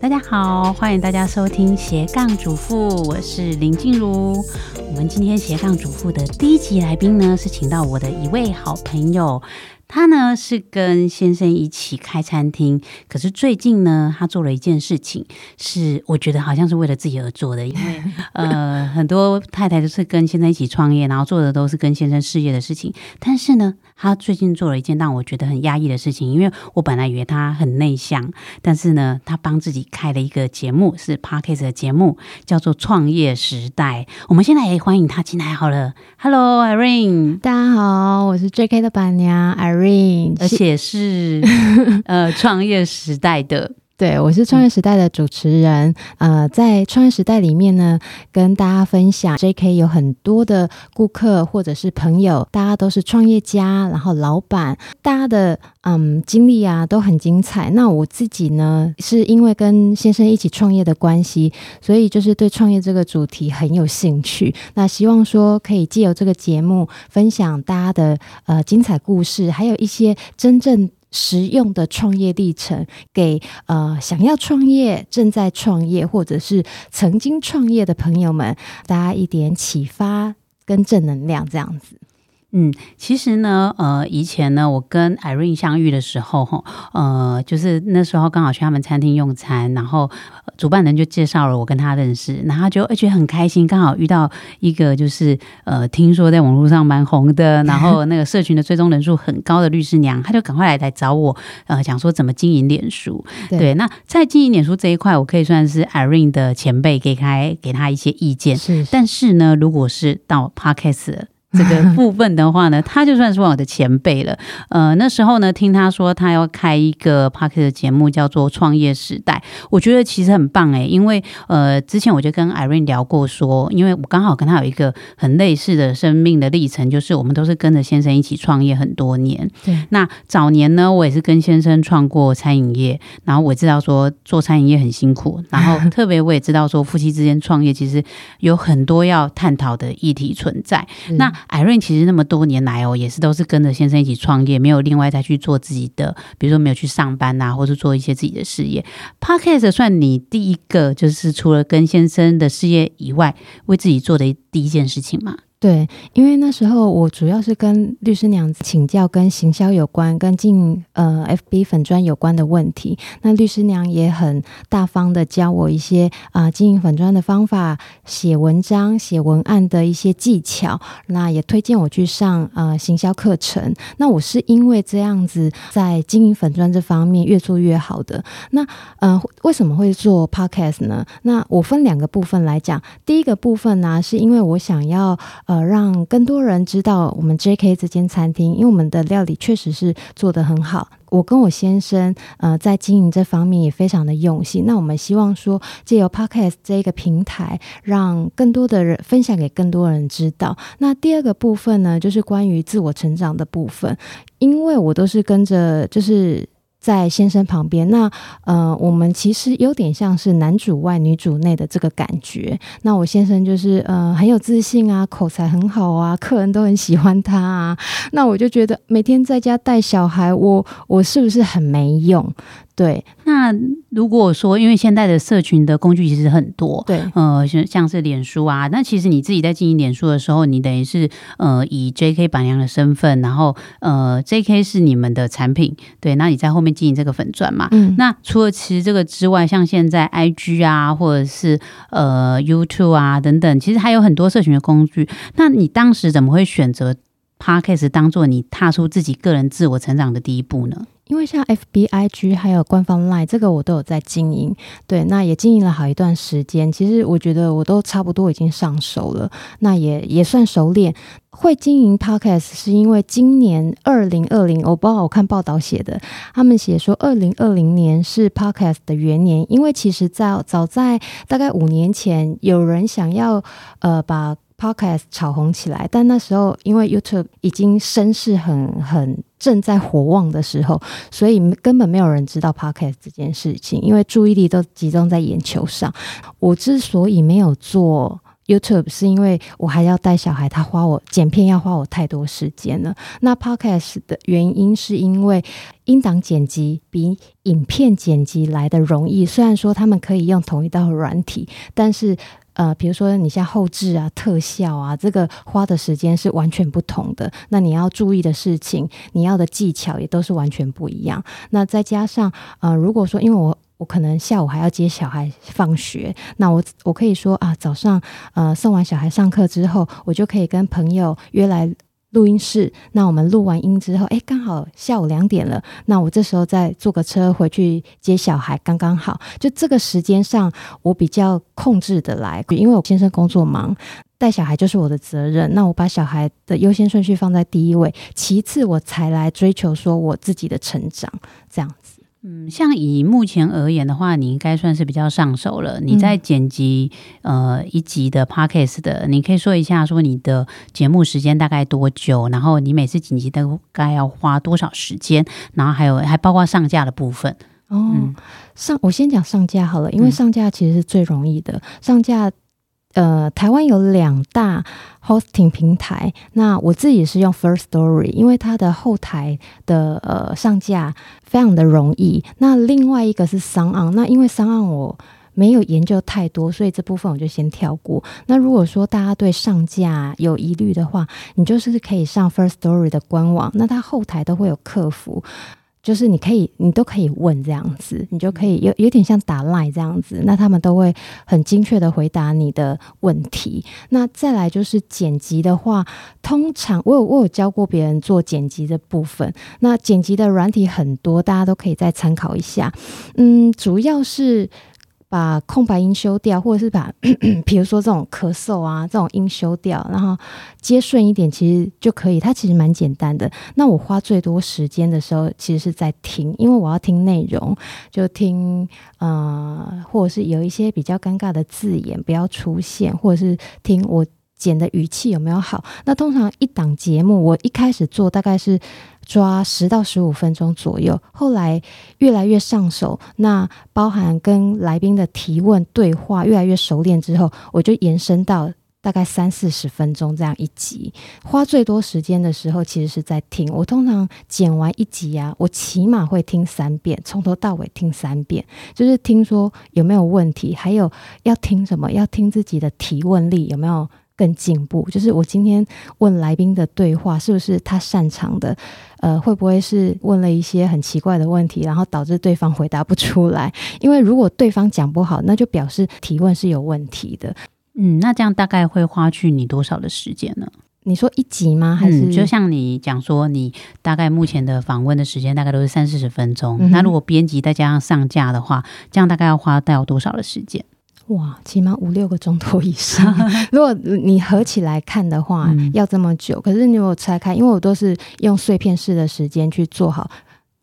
大家好，欢迎大家收听斜杠主妇，我是林静茹。我们今天斜杠主妇的第一集来宾呢，是请到我的一位好朋友。他呢是跟先生一起开餐厅，可是最近呢，他做了一件事情，是我觉得好像是为了自己而做的，因为 呃，很多太太都是跟先生一起创业，然后做的都是跟先生事业的事情，但是呢，他最近做了一件让我觉得很压抑的事情，因为我本来以为他很内向，但是呢，他帮自己开了一个节目，是 Parkes 的节目，叫做《创业时代》。我们现在也欢迎他进来好了，Hello Irene，大家好，我是 JK 的板娘 Irene。而且是 呃，创业时代的，对我是创业时代的主持人。呃，在创业时代里面呢，跟大家分享，J.K. 有很多的顾客或者是朋友，大家都是创业家，然后老板，大家的嗯经历啊都很精彩。那我自己呢，是因为跟先生一起创业的关系，所以就是对创业这个主题很有兴趣。那希望说可以借由这个节目分享大家的呃精彩故事，还有一些真正。实用的创业历程，给呃想要创业、正在创业或者是曾经创业的朋友们，大家一点启发跟正能量，这样子。嗯，其实呢，呃，以前呢，我跟 Irene 相遇的时候，哈，呃，就是那时候刚好去他们餐厅用餐，然后主办人就介绍了我跟他认识，然后就而且很开心，刚好遇到一个就是呃，听说在网络上蛮红的，然后那个社群的追踪人数很高的律师娘，他就赶快来来找我，呃，讲说怎么经营脸书。对，那在经营脸书这一块，我可以算是 Irene 的前辈，给开给他一些意见。是，但是呢，如果是到 Podcast。这个部分的话呢，他就算是我的前辈了。呃，那时候呢，听他说他要开一个 p a r k e t 的节目，叫做《创业时代》，我觉得其实很棒诶，因为呃，之前我就跟 Irene 聊过，说因为我刚好跟他有一个很类似的生命的历程，就是我们都是跟着先生一起创业很多年。对。那早年呢，我也是跟先生创过餐饮业，然后我知道说做餐饮业很辛苦，然后 特别我也知道说夫妻之间创业其实有很多要探讨的议题存在。那艾瑞其实那么多年来哦，也是都是跟着先生一起创业，没有另外再去做自己的，比如说没有去上班呐，或是做一些自己的事业。Podcast 算你第一个，就是除了跟先生的事业以外，为自己做的第一件事情嘛。对，因为那时候我主要是跟律师娘请教跟行销有关、跟进呃 FB 粉砖有关的问题。那律师娘也很大方的教我一些啊经营粉砖的方法、写文章、写文案的一些技巧。那也推荐我去上呃行销课程。那我是因为这样子在经营粉砖这方面越做越好的。那呃为什么会做 Podcast 呢？那我分两个部分来讲。第一个部分呢，是因为我想要。呃，让更多人知道我们 J.K. 这间餐厅，因为我们的料理确实是做得很好。我跟我先生，呃，在经营这方面也非常的用心。那我们希望说，借由 Podcast 这一个平台，让更多的人分享给更多人知道。那第二个部分呢，就是关于自我成长的部分，因为我都是跟着，就是。在先生旁边，那呃，我们其实有点像是男主外女主内的这个感觉。那我先生就是呃很有自信啊，口才很好啊，客人都很喜欢他啊。那我就觉得每天在家带小孩，我我是不是很没用？对，那如果说，因为现在的社群的工具其实很多，对，呃，像像是脸书啊，那其实你自己在经营脸书的时候，你等于是呃以 J.K. 板娘的身份，然后呃 J.K. 是你们的产品，对，那你在后面经营这个粉钻嘛，嗯，那除了其实这个之外，像现在 I.G. 啊，或者是呃 YouTube 啊等等，其实还有很多社群的工具，那你当时怎么会选择 Podcast 当做你踏出自己个人自我成长的第一步呢？因为像 F B I G 还有官方 Line 这个我都有在经营，对，那也经营了好一段时间。其实我觉得我都差不多已经上手了，那也也算熟练。会经营 Podcast 是因为今年二零二零，我不知道我看报道写的，他们写说二零二零年是 Podcast 的元年。因为其实在早在大概五年前，有人想要呃把 Podcast 炒红起来，但那时候因为 YouTube 已经声势很很。正在火旺的时候，所以根本没有人知道 podcast 这件事情，因为注意力都集中在眼球上。我之所以没有做 YouTube 是因为我还要带小孩，他花我剪片要花我太多时间了。那 Podcast 的原因是因为音档剪辑比影片剪辑来的容易，虽然说他们可以用同一道软体，但是。呃，比如说你像后置啊、特效啊，这个花的时间是完全不同的。那你要注意的事情，你要的技巧也都是完全不一样。那再加上呃，如果说因为我我可能下午还要接小孩放学，那我我可以说啊，早上呃送完小孩上课之后，我就可以跟朋友约来。录音室，那我们录完音之后，哎，刚好下午两点了，那我这时候再坐个车回去接小孩，刚刚好。就这个时间上，我比较控制的来，因为我先生工作忙，带小孩就是我的责任。那我把小孩的优先顺序放在第一位，其次我才来追求说我自己的成长，这样子。嗯，像以目前而言的话，你应该算是比较上手了。你在剪辑呃一集的 podcast 的，你可以说一下说你的节目时间大概多久，然后你每次剪辑大概要花多少时间，然后还有还包括上架的部分。哦，上我先讲上架好了，因为上架其实是最容易的，上架。呃，台湾有两大 hosting 平台，那我自己是用 First Story，因为它的后台的呃上架非常的容易。那另外一个是商岸，那因为商岸我没有研究太多，所以这部分我就先跳过。那如果说大家对上架有疑虑的话，你就是可以上 First Story 的官网，那它后台都会有客服。就是你可以，你都可以问这样子，你就可以有有点像打赖这样子，那他们都会很精确的回答你的问题。那再来就是剪辑的话，通常我有我有教过别人做剪辑的部分，那剪辑的软体很多，大家都可以再参考一下。嗯，主要是。把空白音修掉，或者是把，比如说这种咳嗽啊这种音修掉，然后接顺一点，其实就可以。它其实蛮简单的。那我花最多时间的时候，其实是在听，因为我要听内容，就听呃，或者是有一些比较尴尬的字眼不要出现，或者是听我剪的语气有没有好。那通常一档节目，我一开始做大概是。抓十到十五分钟左右，后来越来越上手。那包含跟来宾的提问对话越来越熟练之后，我就延伸到大概三四十分钟这样一集。花最多时间的时候，其实是在听。我通常剪完一集啊，我起码会听三遍，从头到尾听三遍，就是听说有没有问题，还有要听什么，要听自己的提问力有没有更进步。就是我今天问来宾的对话，是不是他擅长的？呃，会不会是问了一些很奇怪的问题，然后导致对方回答不出来？因为如果对方讲不好，那就表示提问是有问题的。嗯，那这样大概会花去你多少的时间呢？你说一集吗？还是就像你讲说，你大概目前的访问的时间大概都是三四十分钟。那如果编辑再加上上架的话，这样大概要花掉多少的时间？哇，起码五六个钟头以上。如果你合起来看的话，要这么久。可是你如果拆开，因为我都是用碎片式的时间去做好。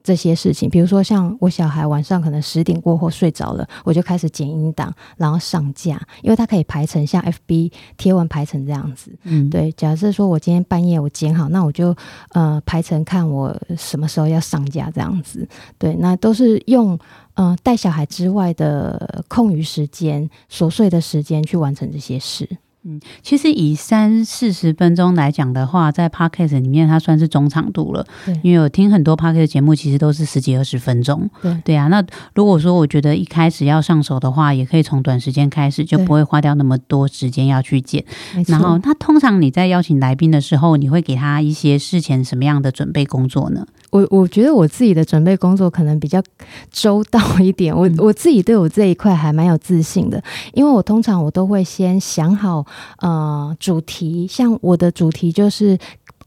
这些事情，比如说像我小孩晚上可能十点过后睡着了，我就开始剪音档，然后上架，因为它可以排成像 FB 贴文排成这样子。嗯，对。假设说我今天半夜我剪好，那我就呃排成看我什么时候要上架这样子。对，那都是用呃带小孩之外的空余时间、琐碎的时间去完成这些事。嗯，其实以三四十分钟来讲的话，在 podcast 里面它算是中长度了。对，因为我听很多 podcast 节目，其实都是十几二十分钟。对，对啊。那如果说我觉得一开始要上手的话，也可以从短时间开始，就不会花掉那么多时间要去剪。然后，那通常你在邀请来宾的时候，你会给他一些事前什么样的准备工作呢？我我觉得我自己的准备工作可能比较周到一点。我我自己对我这一块还蛮有自信的，因为我通常我都会先想好。呃，主题像我的主题就是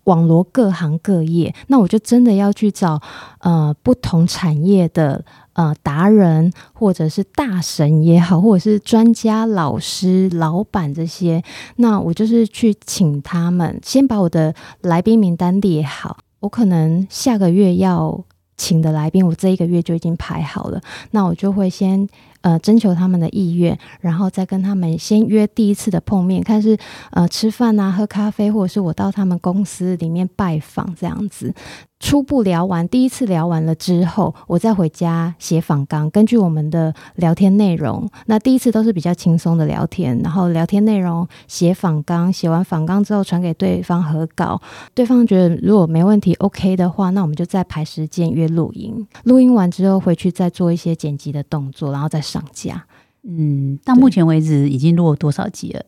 网罗各行各业，那我就真的要去找呃不同产业的呃达人，或者是大神也好，或者是专家、老师、老板这些，那我就是去请他们，先把我的来宾名单列好，我可能下个月要请的来宾，我这一个月就已经排好了，那我就会先。呃征求他们的意愿，然后再跟他们先约第一次的碰面，看是呃吃饭啊、喝咖啡，或者是我到他们公司里面拜访这样子。初步聊完，第一次聊完了之后，我再回家写访纲，根据我们的聊天内容，那第一次都是比较轻松的聊天，然后聊天内容写访纲，写完访纲之后传给对方核稿，对方觉得如果没问题 OK 的话，那我们就再排时间约录音，录音完之后回去再做一些剪辑的动作，然后再上架。嗯，到目前为止已经录了多少集了？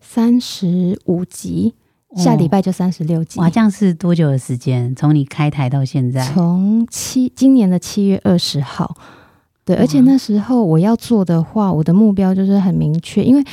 三十五集。下礼拜就三十六集，哇，这样是多久的时间？从你开台到现在，从七今年的七月二十号。对，而且那时候我要做的话，我的目标就是很明确，因为，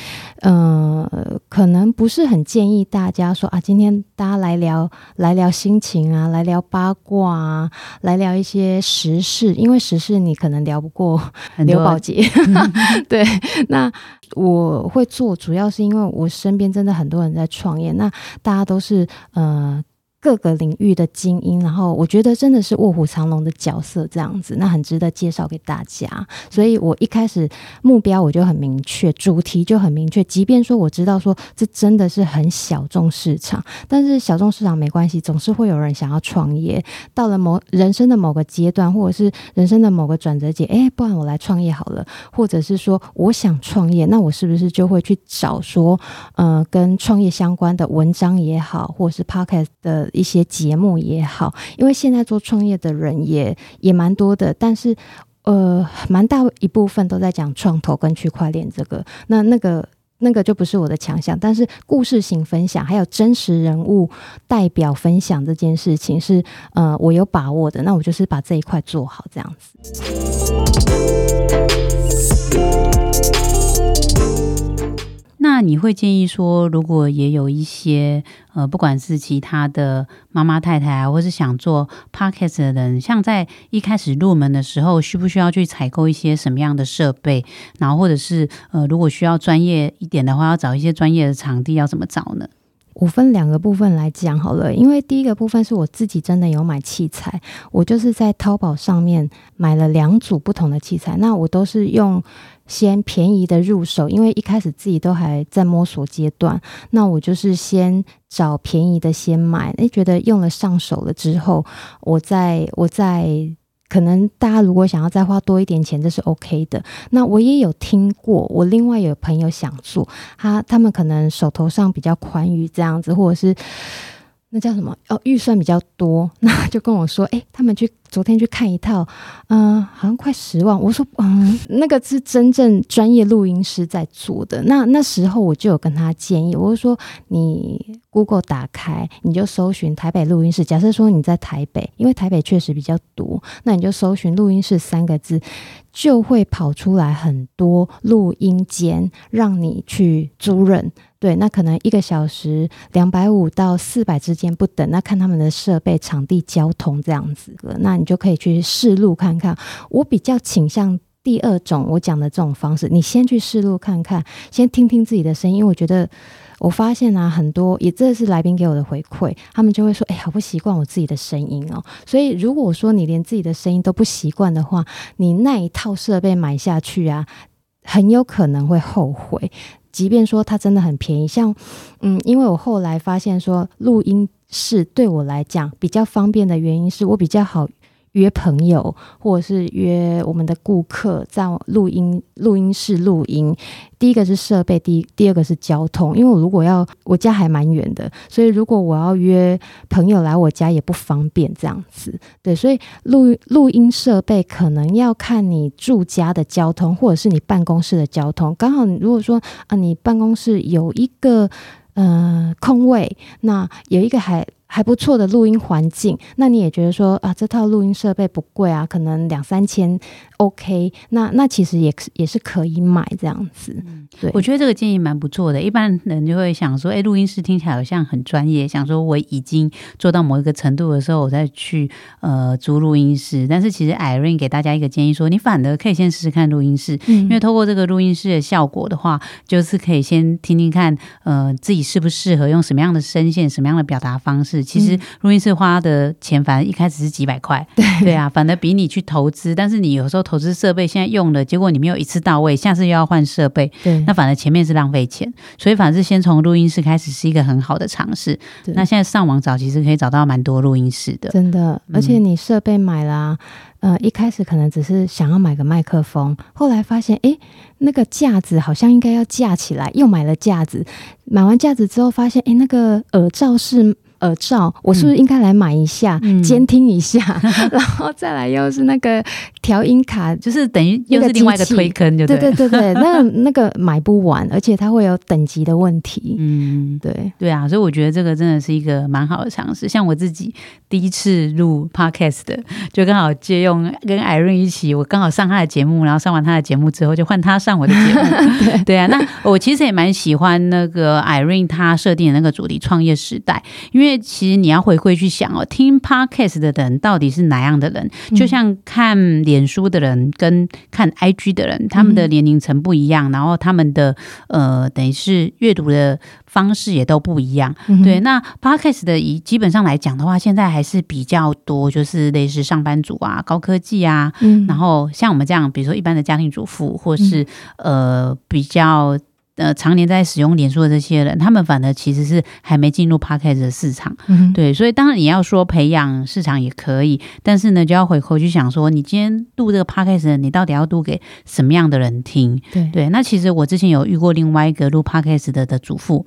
呃，可能不是很建议大家说啊，今天大家来聊来聊心情啊，来聊八卦啊，来聊一些时事，因为时事你可能聊不过刘宝杰。对，那我会做，主要是因为我身边真的很多人在创业，那大家都是呃。各个领域的精英，然后我觉得真的是卧虎藏龙的角色，这样子那很值得介绍给大家。所以我一开始目标我就很明确，主题就很明确。即便说我知道说这真的是很小众市场，但是小众市场没关系，总是会有人想要创业。到了某人生的某个阶段，或者是人生的某个转折点，哎，不然我来创业好了。或者是说我想创业，那我是不是就会去找说，呃，跟创业相关的文章也好，或者是 podcast 的一些节目也好，因为现在做创业的人也也蛮多的，但是呃，蛮大一部分都在讲创投跟区块链这个，那那个那个就不是我的强项。但是故事型分享还有真实人物代表分享这件事情是呃我有把握的，那我就是把这一块做好这样子。那你会建议说，如果也有一些呃，不管是其他的妈妈太太啊，或是想做 podcast 的人，像在一开始入门的时候，需不需要去采购一些什么样的设备？然后或者是呃，如果需要专业一点的话，要找一些专业的场地，要怎么找呢？我分两个部分来讲好了，因为第一个部分是我自己真的有买器材，我就是在淘宝上面买了两组不同的器材，那我都是用。先便宜的入手，因为一开始自己都还在摸索阶段，那我就是先找便宜的先买。诶，觉得用了上手了之后，我再我再可能大家如果想要再花多一点钱，这是 OK 的。那我也有听过，我另外有朋友想做，他他们可能手头上比较宽裕这样子，或者是。那叫什么？哦，预算比较多，那就跟我说，哎，他们去昨天去看一套，嗯，好像快十万。我说，嗯，那个是真正专业录音师在做的。那那时候我就有跟他建议，我就说，你 Google 打开，你就搜寻台北录音室。假设说你在台北，因为台北确实比较多，那你就搜寻录音室三个字，就会跑出来很多录音间让你去租赁。对，那可能一个小时两百五到四百之间不等，那看他们的设备、场地、交通这样子，那你就可以去试录看看。我比较倾向第二种我讲的这种方式，你先去试录看看，先听听自己的声音。因为我觉得我发现啊，很多也这是来宾给我的回馈，他们就会说：“哎，好不习惯我自己的声音哦。”所以如果说你连自己的声音都不习惯的话，你那一套设备买下去啊，很有可能会后悔。即便说它真的很便宜，像，嗯，因为我后来发现说录音室对我来讲比较方便的原因，是我比较好。约朋友，或者是约我们的顾客在录音录音室录音。第一个是设备，第第二个是交通。因为我如果要，我家还蛮远的，所以如果我要约朋友来我家也不方便这样子。对，所以录录音设备可能要看你住家的交通，或者是你办公室的交通。刚好如果说啊，你办公室有一个呃空位，那有一个还。还不错的录音环境，那你也觉得说啊，这套录音设备不贵啊，可能两三千，OK，那那其实也也是可以买这样子。对，我觉得这个建议蛮不错的。一般人就会想说，哎，录音师听起来好像很专业，想说我已经做到某一个程度的时候，我再去呃租录音室。但是其实 Irene 给大家一个建议说，你反而可以先试试看录音室，因为透过这个录音室的效果的话，就是可以先听听看，呃，自己适不适合用什么样的声线、什么样的表达方式。式。其实录音室花的钱，反正一开始是几百块，对对啊，反正比你去投资，但是你有时候投资设备现在用了，结果你没有一次到位，下次又要换设备，对，那反正前面是浪费钱。所以反正先从录音室开始是一个很好的尝试。那现在上网找，其实可以找到蛮多录音室的。真的，而且你设备买啦、呃，一开始可能只是想要买个麦克风，后来发现，诶，那个架子好像应该要架起来，又买了架子。买完架子之后，发现，诶，那个耳罩是耳罩，我是不是应该来买一下，嗯监听一下？然后再来又是那个调音卡。就是等于又是另外一个推坑，就对对对对对，那那个买不完，而且它会有等级的问题。嗯，对，对啊，所以我觉得这个真的是一个蛮好的尝试。像我自己第一次录 podcast 的，就刚好借用跟 Irene 一起，我刚好上他的节目，然后上完他的节目之后，就换他上我的节目。对啊，那我其实也蛮喜欢那个 Irene 他设定的那个主题“创业时代”，因为其实你要回归去想哦，听 podcast 的人到底是哪样的人？就像看脸书的人跟看 IG 的人，他们的年龄层不一样，然后他们的呃，等于是阅读的方式也都不一样。嗯对，，那 podcast 的以基本上来讲的话，现在还是比较多，就是类似上班族啊、高科技啊，嗯然后像我们这样，比如说一般的家庭主妇，或是、呃比较。呃，常年在使用脸书的这些人，他们反而其实是还没进入 podcast 的市场，嗯对，所以当然你要说培养市场也可以，但是呢，就要回头去想说，你今天录这个 podcast，你到底要录给什么样的人听？对对，那其实我之前有遇过另外一个录 podcast 的的主妇。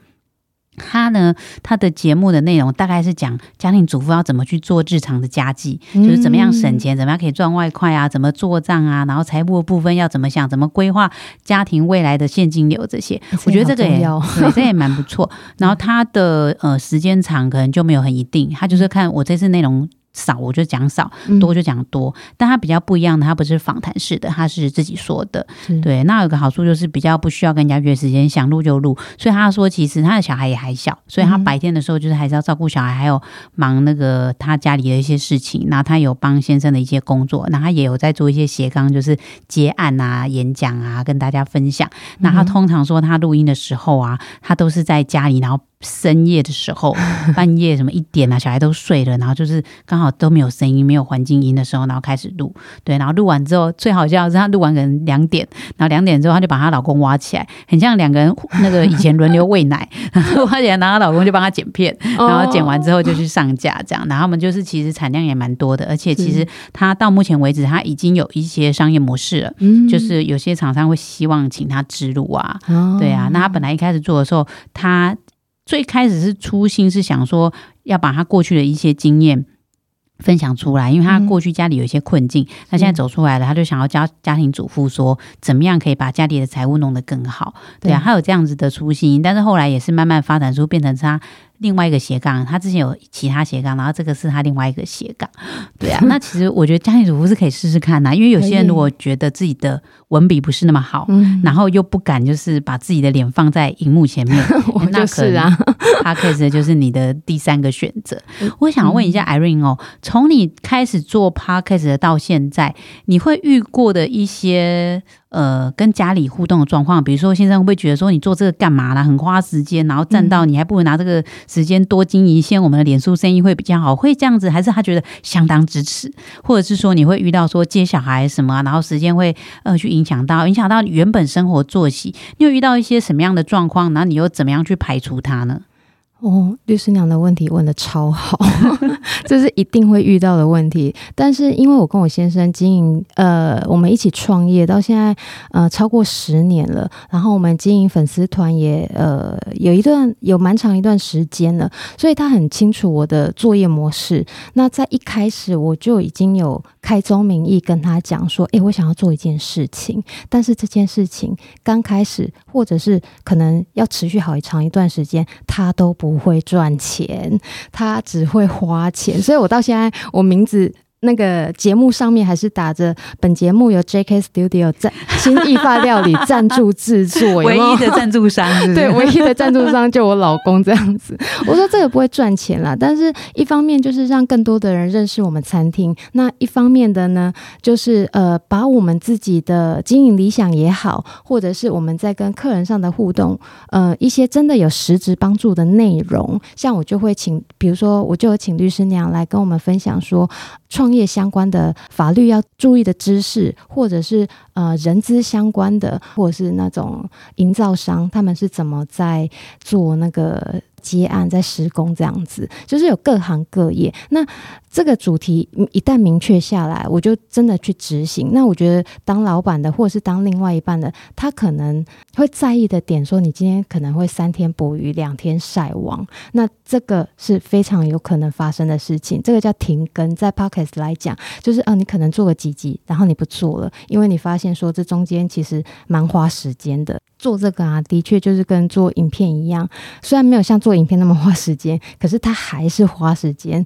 他呢，他的节目的内容大概是讲家庭主妇要怎么去做日常的家计，就是怎么样省钱，怎么样可以赚外快啊，怎么做账啊，然后财务的部分要怎么想，怎么规划家庭未来的现金流这些。我觉得这个也对，这也蛮不错。然后他的呃时间长可能就没有很一定，他就是看我这次内容少我就讲少，多就讲多。但他比较不一样的，他不是访谈式的，他是自己说的。对，那有个好处就是比较不需要跟人家约时间，想录就录。所以他说，其实他的小孩也还小，所以他嗯白天的时候就是还是要照顾小孩，还有忙那个他家里的一些事情。那他有帮先生的一些工作，那他也有在做一些斜杠，就是接案啊、演讲啊，跟大家分享。那他通常说他录音的时候啊，他都是在家里，然后深夜的时候，半夜什么一点啊，小孩都睡了，然后就是刚好都没有声音、没有环境音的时候，然后开始录。对，然后录完之后，最好笑是她录完可能两点，然后两点之后，她就把她老公挖起来，很像两个人那个以前轮流喂奶，然后挖起来，然后她老公就帮她剪片，然后剪完之后就去上架，这样。然后他们就是其实产量也蛮多的，而且其实她到目前为止，她已经有一些商业模式了，嗯就是有些厂商会希望请她植入啊，哦对啊。那她本来一开始做的时候，她最开始是初心是想说要把她过去的一些经验。分享出来，因为他嗯。过去家里有一些困境，他现在走出来了，他就想要教家庭主妇说，怎么样可以把家里的财务弄得更好。对啊，他有这样子的初心，但是后来也是慢慢发展出变成他另外一个斜杠。他之前有其他斜杠，然后这个是他另外一个斜杠。对啊，那其实我觉得家庭主妇是可以试试看呐、因为有些人如果觉得自己的文笔不是那么好，嗯然后又不敢就是把自己的脸放在荧幕前面，我那就是啊，Podcast 就是你的第三个选择。我想问一嗯下 Irene 哦，从你开始做 Podcast 的到现在，你会遇过的一些呃跟家里互动的状况，比如说先生会不会觉得说你做这个干嘛啦，很花时间，然后占到你还不如拿这个时间多经营一些我们的脸书生意会比较好，会这样子，还是他觉得相当支持，或者是说你会遇到说接小孩什么啊，然后时间会呃去影响到影响到你原本生活作息，你有遇到一些什么样的状况，然后你又怎么样去排除它呢？哦，律师娘的问题问的超好，这是一定会遇到的问题。但是因为我跟我先生经营，呃，我们一起创业到现在，呃，超过十年了。然后我们经营粉丝团也，呃，有一段有蛮长一段时间了，所以他很清楚我的作业模式。那在一开始我就已经有开宗明义跟他讲说，诶，我想要做一件事情，但是这件事情刚开始，或者是可能要持续好长一段时间，他都不不会赚钱，他只会花钱。所以我到现在，我名字那个节目上面还是打着本节目由 J.K. Studio 赞新意发料理赞助制作，唯一的赞助商，对，唯一的赞助商就我老公这样子。我说这个不会赚钱啦，但是一方面就是让更多的人认识我们餐厅，那一方面的呢，就是呃，把我们自己的经营理想也好，或者是我们在跟客人上的互动，呃，一些真的有实质帮助的内容，像我就会请，比如说我就有请律师娘来跟我们分享说创。业相关的法律要注意的知识，或者是呃人资相关的，或者是那种营造商，他们是怎么在做那个。接案在施工这样子，就是有各行各业。那这个主题一旦明确下来，我就真的去执行。那我觉得当老板的，或者是当另外一半的，他可能会在意的点，说你今天可能会三天捕鱼两天晒网，那这个是非常有可能发生的事情。这个叫停更，在 pocket 来讲，就是呃，你可能做个几集，然后你不做了，因为你发现说这中间其实蛮花时间的。做这个啊，的确就是跟做影片一样，虽然没有像做影片那么花时间，可是它还是花时间。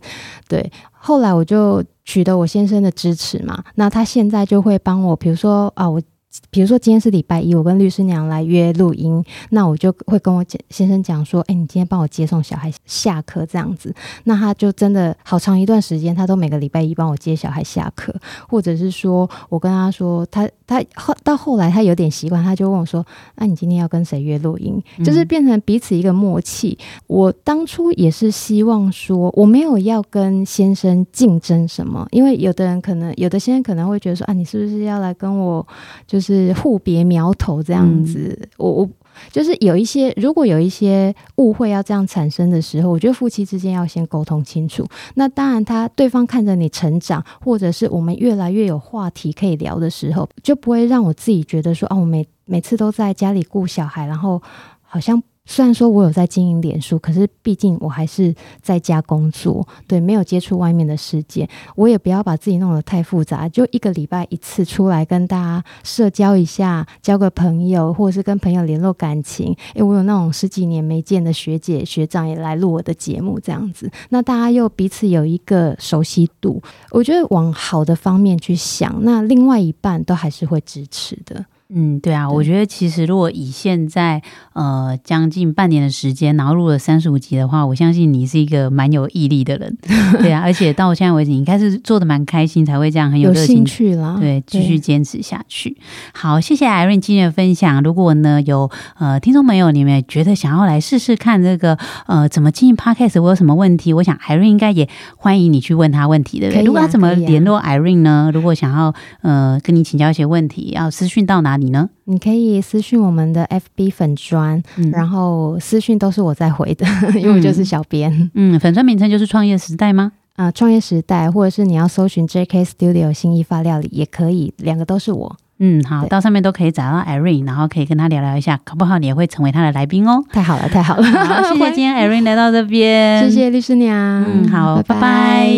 对，后来我就取得我先生的支持嘛，那他现在就会帮我，比如说啊，我。比如说今天是礼拜一，我跟律师娘来约录音，那我就会跟我先生讲说，哎，你今天帮我接送小孩下课这样子，那他就真的好长一段时间，他都每个礼拜一帮我接小孩下课，或者是说我跟他说，他他后到后来他有点习惯，他就问我说，那你今天要跟谁约录音？就是变成彼此一个默契。我当初也是希望说，我没有要跟先生竞争什么，因为有的人可能有的先生可能会觉得说，啊，你是不是要来跟我就是。是互别苗头这样子，我我就是有一些，如果有一些误会要这样产生的时候，我觉得夫妻之间要先沟通清楚。那当然，他对方看着你成长，或者是我们越来越有话题可以聊的时候，就不会让我自己觉得说，哦，我每每次都在家里顾小孩，然后好像。虽然说我有在经营脸书，可是毕竟我还是在家工作，对，没有接触外面的世界。我也不要把自己弄得太复杂，就一个礼拜一次出来跟大家社交一下，交个朋友，或者是跟朋友联络感情。诶，我有那种十几年没见的学姐学长也来录我的节目，这样子，那大家又彼此有一个熟悉度。我觉得往好的方面去想，那另外一半都还是会支持的。嗯，对啊，我觉得其实如果以现在呃将近半年的时间，然后录了三十五集的话，我相信你是一个蛮有毅力的人，对啊，而且到现在为止，应该是做的蛮开心，才会这样很有兴趣啦，对，继续坚持下去。好，谢谢艾瑞今天的分享。如果呢有呃听众朋友，你们觉得想要来试试看这个呃怎么经营 Podcast，我有什么问题，我想艾瑞应该也欢迎你去问他问题的。如果他怎么联络艾瑞呢？如果想要呃跟你请教一些问题，要私讯到哪里？你呢？你可以私讯我们的 FB 粉砖，然后私讯都是我在回的，因为我就是小编。嗯，粉砖名称就是创业时代吗？啊，创业时代，或者是你要搜寻 JK Studio 新意发料理也可以，两个都是我。嗯，好，到上面都可以找到 Irene，然后可以跟他聊聊一下，搞不好你也会成为他的来宾哦。太好了，太好了，谢谢今天 Irene 来到这边，谢谢律师娘。嗯，好，拜拜。